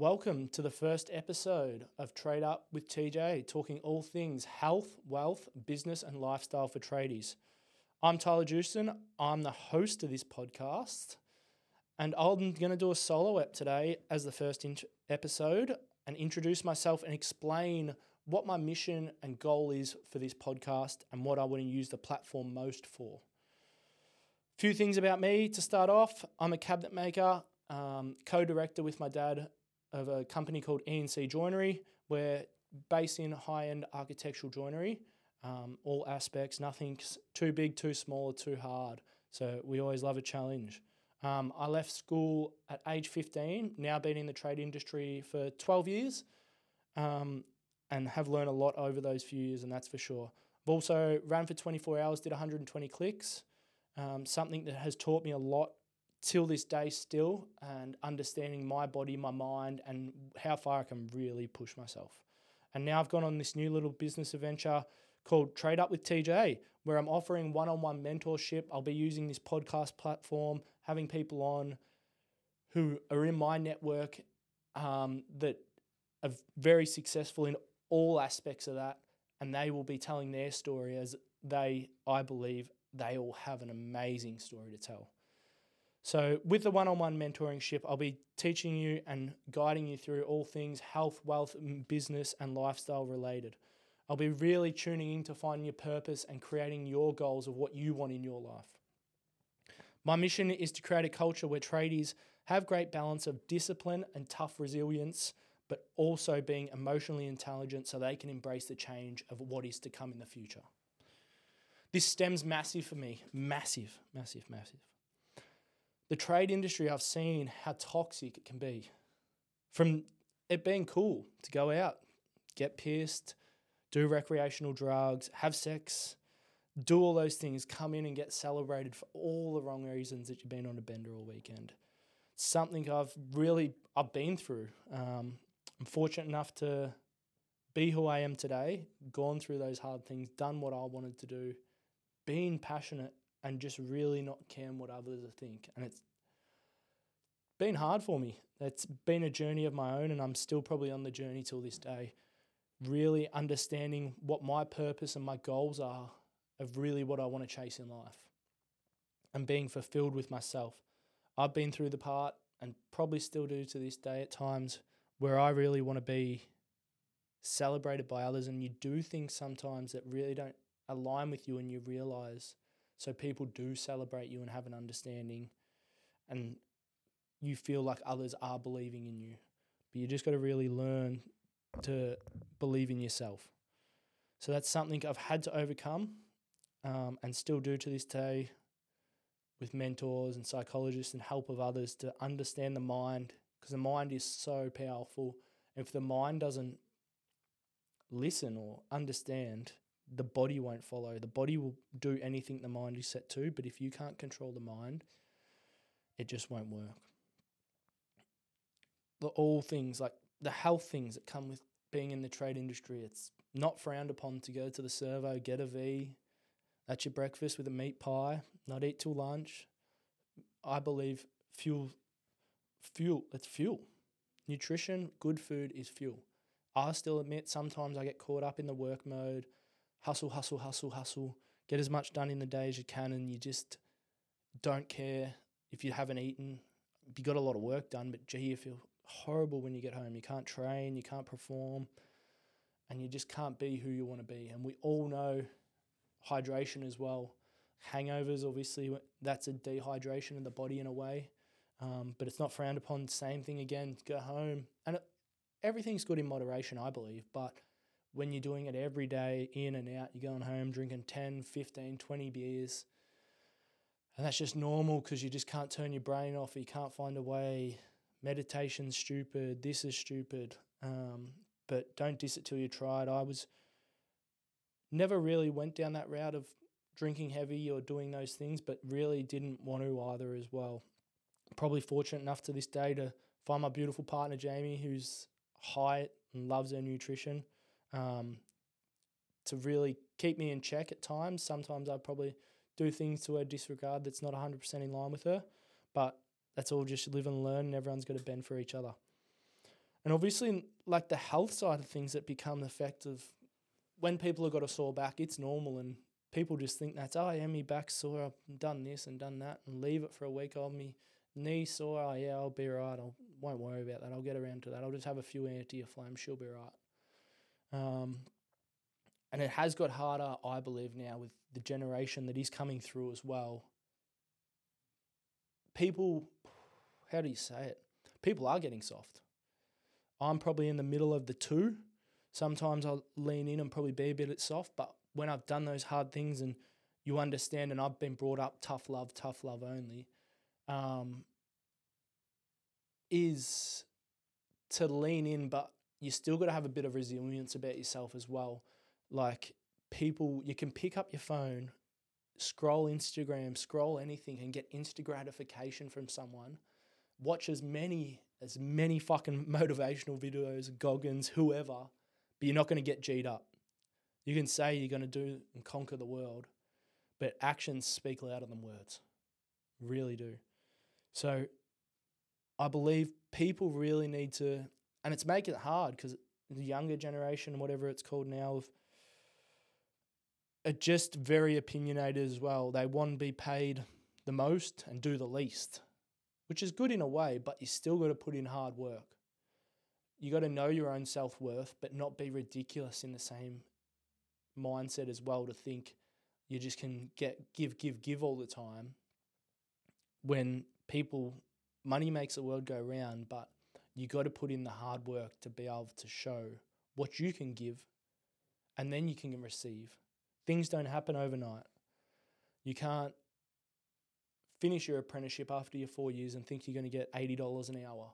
Welcome to the first episode of Trade Up with TJ, talking all things health, wealth, business, and lifestyle for tradies. I'm Tyler Jewson. I'm the host of this podcast, and I'm going to do a solo ep today as the first int- episode and introduce myself and explain what my mission and goal is for this podcast and what I want to use the platform most for. Few things about me to start off. I'm a cabinet maker, um, co-director with my dad of a company called ENC Joinery. We're based in high-end architectural joinery, um, all aspects. Nothing's too big, too small, or too hard. So we always love a challenge. Um, I left school at age 15. Now been in the trade industry for 12 years, um, and have learned a lot over those few years, and that's for sure. I've also ran for 24 hours, did 120 clicks um, something that has taught me a lot till this day still and understanding my body, my mind, and how far I can really push myself. And now I've gone on this new little business adventure called Trade Up with TJ, where I'm offering one on one mentorship. I'll be using this podcast platform, having people on who are in my network um, that are very successful in all aspects of that. And they will be telling their story as they, I believe, they all have an amazing story to tell. So, with the one on one mentoring ship, I'll be teaching you and guiding you through all things health, wealth, business, and lifestyle related. I'll be really tuning in to finding your purpose and creating your goals of what you want in your life. My mission is to create a culture where tradies have great balance of discipline and tough resilience, but also being emotionally intelligent so they can embrace the change of what is to come in the future. This stems massive for me. Massive, massive, massive. The trade industry, I've seen how toxic it can be. From it being cool to go out, get pissed, do recreational drugs, have sex, do all those things, come in and get celebrated for all the wrong reasons that you've been on a bender all weekend. something I've really I've been through. Um, I'm fortunate enough to be who I am today, gone through those hard things, done what I wanted to do, being passionate and just really not caring what others think. And it's been hard for me. It's been a journey of my own, and I'm still probably on the journey till this day. Really understanding what my purpose and my goals are of really what I want to chase in life and being fulfilled with myself. I've been through the part and probably still do to this day at times where I really want to be celebrated by others, and you do things sometimes that really don't align with you and you realize so people do celebrate you and have an understanding and you feel like others are believing in you but you just got to really learn to believe in yourself. So that's something i've had to overcome um, and still do to this day with mentors and psychologists and help of others to understand the mind because the mind is so powerful. If the mind doesn't listen or understand the body won't follow. The body will do anything the mind is set to, but if you can't control the mind, it just won't work. The all things like the health things that come with being in the trade industry, it's not frowned upon to go to the servo, get a V, that's your breakfast with a meat pie, not eat till lunch. I believe fuel, fuel, it's fuel. Nutrition, good food is fuel. I still admit sometimes I get caught up in the work mode hustle, hustle, hustle, hustle, get as much done in the day as you can, and you just don't care if you haven't eaten. You got a lot of work done, but gee, you feel horrible when you get home. You can't train, you can't perform, and you just can't be who you want to be. And we all know hydration as well. Hangovers, obviously, that's a dehydration in the body in a way, um, but it's not frowned upon. Same thing again, go home. And it, everything's good in moderation, I believe, but when you're doing it every day, in and out, you're going home drinking 10, 15, 20 beers. And that's just normal because you just can't turn your brain off. You can't find a way. Meditation's stupid. This is stupid. Um, but don't diss it till you try it. I was never really went down that route of drinking heavy or doing those things, but really didn't want to either as well. Probably fortunate enough to this day to find my beautiful partner Jamie, who's high and loves her nutrition um, to really keep me in check at times. Sometimes I probably do things to her disregard that's not 100% in line with her, but that's all just live and learn, and everyone's got to bend for each other. And obviously, like the health side of things that become effective when people have got a sore back, it's normal and people just think that's, oh, yeah, my back's sore, I've done this and done that and leave it for a week. Oh, my knee sore, oh, yeah, I'll be right. I won't worry about that. I'll get around to that. I'll just have a few anti-inflammatories, she'll be right. Um, and it has got harder, I believe, now with the generation that is coming through as well. People, how do you say it? People are getting soft. I'm probably in the middle of the two. Sometimes I'll lean in and probably be a bit soft, but when I've done those hard things and you understand, and I've been brought up tough love, tough love only, um, is to lean in, but you still got to have a bit of resilience about yourself as well. Like people, you can pick up your phone, scroll Instagram, scroll anything, and get instant gratification from someone. Watch as many as many fucking motivational videos, Goggins, whoever, but you're not going to get G'd up. You can say you're going to do and conquer the world, but actions speak louder than words. Really do. So I believe people really need to, and it's making it hard because the younger generation, whatever it's called now, are just very opinionated as well. They want to be paid the most and do the least, which is good in a way, but you still got to put in hard work. You got to know your own self worth, but not be ridiculous in the same mindset as well to think you just can get give, give, give all the time when people money makes the world go round, but you got to put in the hard work to be able to show what you can give and then you can receive. Things don't happen overnight. You can't finish your apprenticeship after your four years and think you're going to get $80 an hour.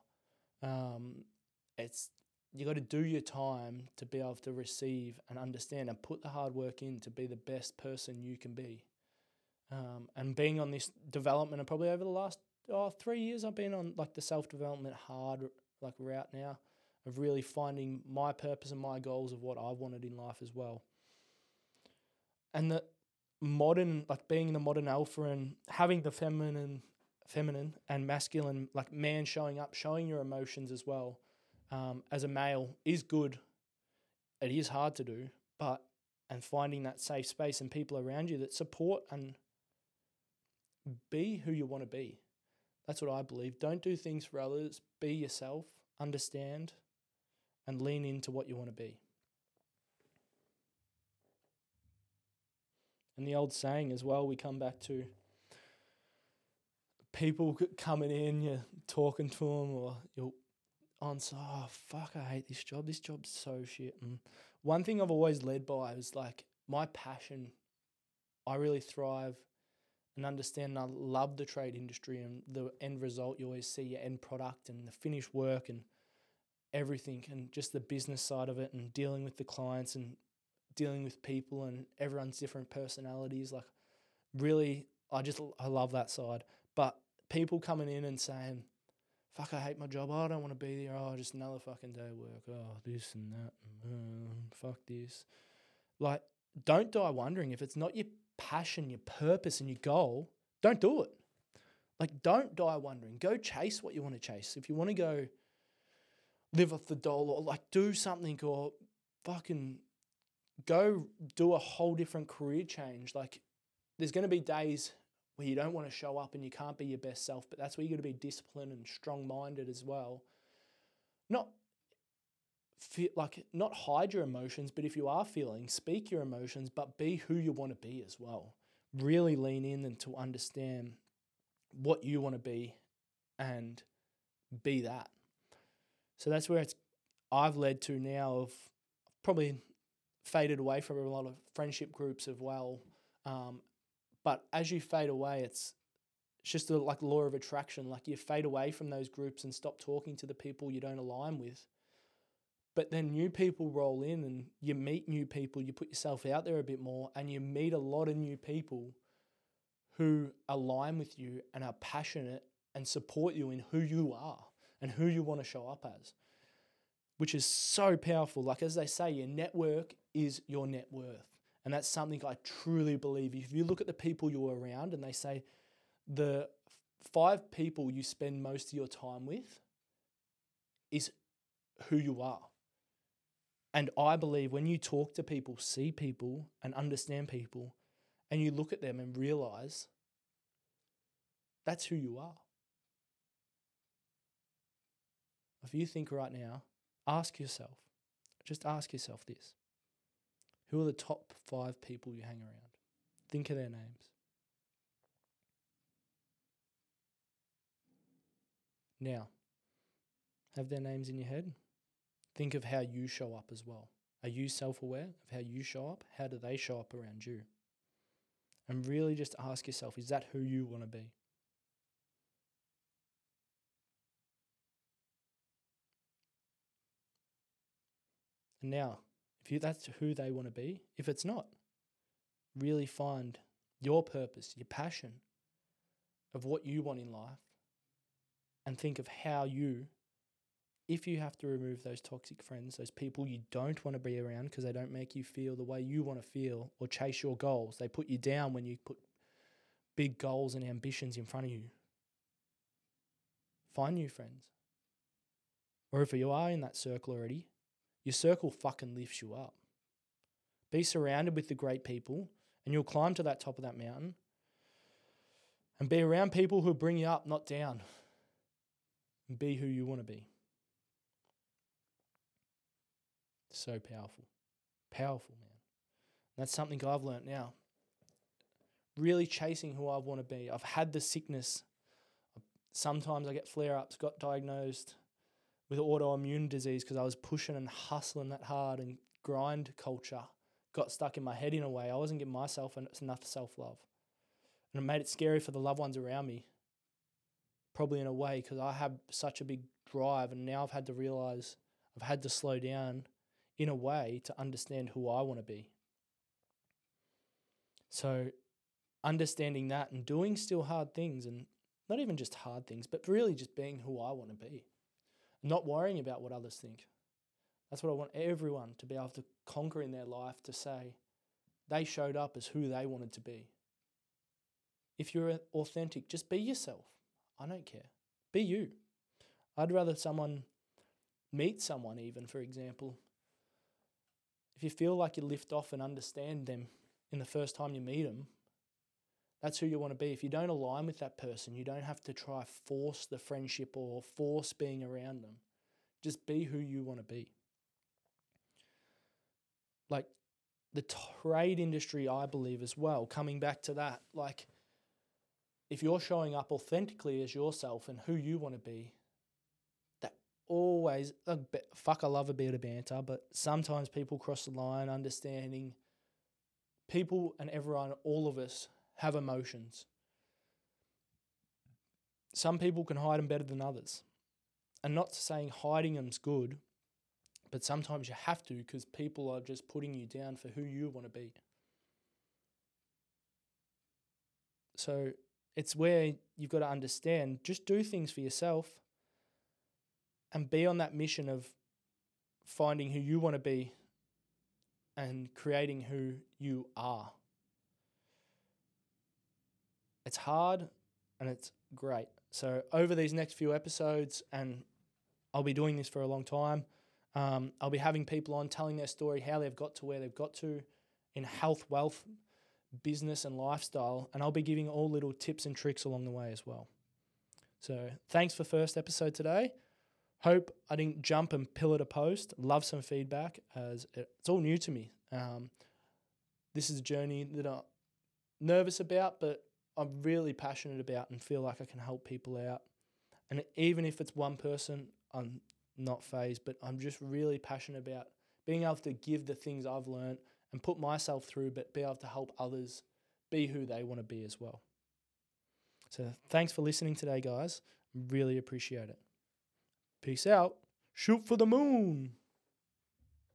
Um, it's you got to do your time to be able to receive and understand and put the hard work in to be the best person you can be. Um, and being on this development, and probably over the last oh, three years, I've been on like the self development hard like route now of really finding my purpose and my goals of what I wanted in life as well. And the modern, like being the modern alpha and having the feminine, feminine and masculine, like man showing up, showing your emotions as well um, as a male is good. It is hard to do, but and finding that safe space and people around you that support and be who you want to be. That's what I believe. Don't do things for others. Be yourself, understand, and lean into what you want to be. And the old saying as well, we come back to people coming in, you're talking to them, or you're on, oh, fuck, I hate this job. This job's so shit. And one thing I've always led by was like my passion. I really thrive and understand and I love the trade industry and the end result. You always see your end product and the finished work and everything and just the business side of it and dealing with the clients and dealing with people and everyone's different personalities. Like, really, I just I love that side. But people coming in and saying, fuck, I hate my job. Oh, I don't want to be there. Oh, just another fucking day of work. Oh, this and that. Uh, fuck this. Like, don't die wondering if it's not your passion, your purpose, and your goal. Don't do it. Like, don't die wondering. Go chase what you want to chase. If you want to go live off the dole or like do something or fucking go do a whole different career change. Like, there's going to be days where you don't want to show up and you can't be your best self, but that's where you got to be disciplined and strong minded as well. Not feel, like not hide your emotions, but if you are feeling, speak your emotions, but be who you want to be as well. Really lean in and to understand what you want to be and be that. So that's where it's I've led to now of probably faded away from a lot of friendship groups as well. Um, but as you fade away, it's it's just a, like law of attraction. Like you fade away from those groups and stop talking to the people you don't align with. But then new people roll in and you meet new people, you put yourself out there a bit more, and you meet a lot of new people who align with you and are passionate and support you in who you are and who you want to show up as, which is so powerful. Like, as they say, your network is your net worth. And that's something I truly believe. If you look at the people you're around and they say the five people you spend most of your time with is who you are. And I believe when you talk to people, see people, and understand people, and you look at them and realize that's who you are. If you think right now, ask yourself, just ask yourself this Who are the top five people you hang around? Think of their names. Now, have their names in your head? Think of how you show up as well. Are you self aware of how you show up? How do they show up around you? And really just ask yourself is that who you want to be? And now, if you, that's who they want to be, if it's not, really find your purpose, your passion of what you want in life, and think of how you, if you have to remove those toxic friends, those people you don't want to be around because they don't make you feel the way you want to feel or chase your goals, they put you down when you put big goals and ambitions in front of you. Find new friends. Or if you are in that circle already, your circle fucking lifts you up. Be surrounded with the great people, and you'll climb to that top of that mountain. And be around people who bring you up, not down. And be who you want to be. So powerful. Powerful, man. And that's something I've learnt now. Really chasing who I want to be. I've had the sickness. Sometimes I get flare ups, got diagnosed with autoimmune disease because I was pushing and hustling that hard and grind culture got stuck in my head in a way. I wasn't giving myself enough self love. And it made it scary for the loved ones around me, probably in a way, because I have such a big drive. And now I've had to realize I've had to slow down in a way to understand who I want to be. So, understanding that and doing still hard things, and not even just hard things, but really just being who I want to be not worrying about what others think. That's what I want everyone to be able to conquer in their life to say they showed up as who they wanted to be. If you're authentic, just be yourself. I don't care. Be you. I'd rather someone meet someone, even, for example. If you feel like you lift off and understand them in the first time you meet them, that's who you want to be. If you don't align with that person, you don't have to try force the friendship or force being around them. Just be who you want to be. Like the trade industry, I believe as well, coming back to that, like if you're showing up authentically as yourself and who you want to be, always, fuck, I love a bit of banter, but sometimes people cross the line understanding people and everyone, all of us, have emotions. Some people can hide them better than others. And not saying hiding them's good, but sometimes you have to because people are just putting you down for who you want to be. So it's where you've got to understand just do things for yourself and be on that mission of finding who you want to be and creating who you are. It's hard and it's great. So, over these next few episodes, and I'll be doing this for a long time, um, I'll be having people on telling their story, how they've got to where they've got to in health, wealth, business, and lifestyle. And I'll be giving all little tips and tricks along the way as well. So, thanks for first episode today. Hope I didn't jump and pillar to post. Love some feedback as it's all new to me. Um, this is a journey that I'm nervous about, but I'm really passionate about and feel like I can help people out. And even if it's one person, I'm not fazed, but I'm just really passionate about being able to give the things I've learned and put myself through, but be able to help others be who they want to be as well. So thanks for listening today, guys. Really appreciate it. Peace out. Shoot for the moon.